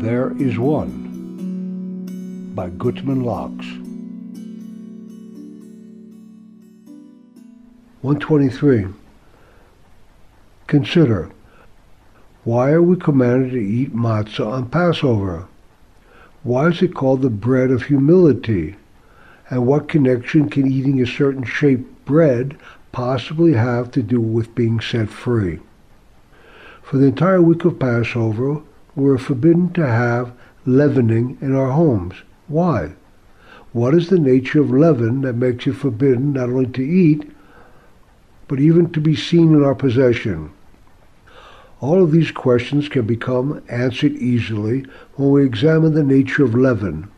There is One by Gutman Locks. 123. Consider, why are we commanded to eat matzah on Passover? Why is it called the bread of humility? And what connection can eating a certain shaped bread possibly have to do with being set free? For the entire week of Passover, we're forbidden to have leavening in our homes. Why? What is the nature of leaven that makes it forbidden not only to eat, but even to be seen in our possession? All of these questions can become answered easily when we examine the nature of leaven.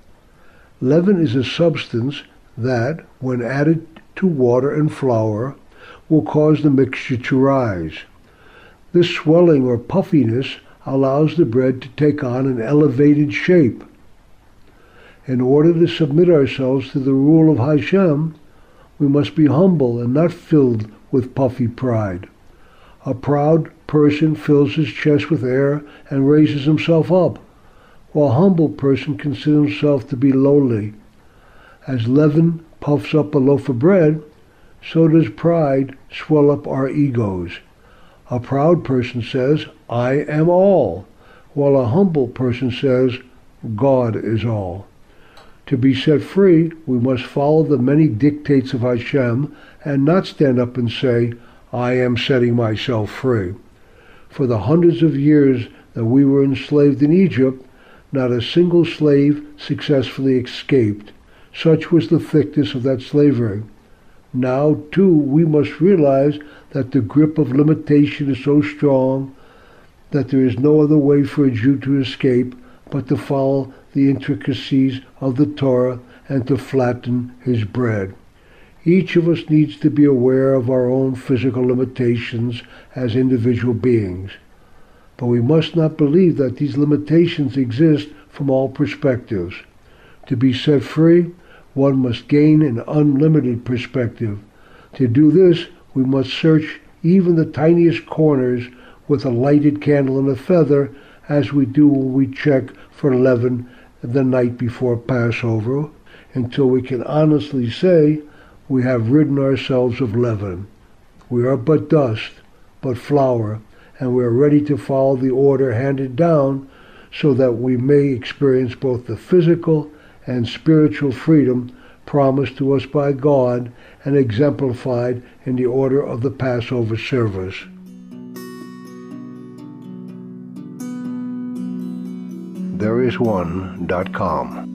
Leaven is a substance that, when added to water and flour, will cause the mixture to rise. This swelling or puffiness allows the bread to take on an elevated shape. In order to submit ourselves to the rule of Hashem, we must be humble and not filled with puffy pride. A proud person fills his chest with air and raises himself up, while a humble person considers himself to be lowly. As leaven puffs up a loaf of bread, so does pride swell up our egos. A proud person says, I am all, while a humble person says, God is all. To be set free, we must follow the many dictates of Hashem and not stand up and say, I am setting myself free. For the hundreds of years that we were enslaved in Egypt, not a single slave successfully escaped. Such was the thickness of that slavery. Now, too, we must realize that the grip of limitation is so strong that there is no other way for a Jew to escape but to follow the intricacies of the Torah and to flatten his bread. Each of us needs to be aware of our own physical limitations as individual beings. But we must not believe that these limitations exist from all perspectives. To be set free, one must gain an unlimited perspective. To do this, we must search even the tiniest corners with a lighted candle and a feather, as we do when we check for leaven the night before Passover, until we can honestly say we have ridden ourselves of leaven. We are but dust, but flour, and we are ready to follow the order handed down so that we may experience both the physical and spiritual freedom promised to us by God and exemplified in the order of the Passover service. There is one.com.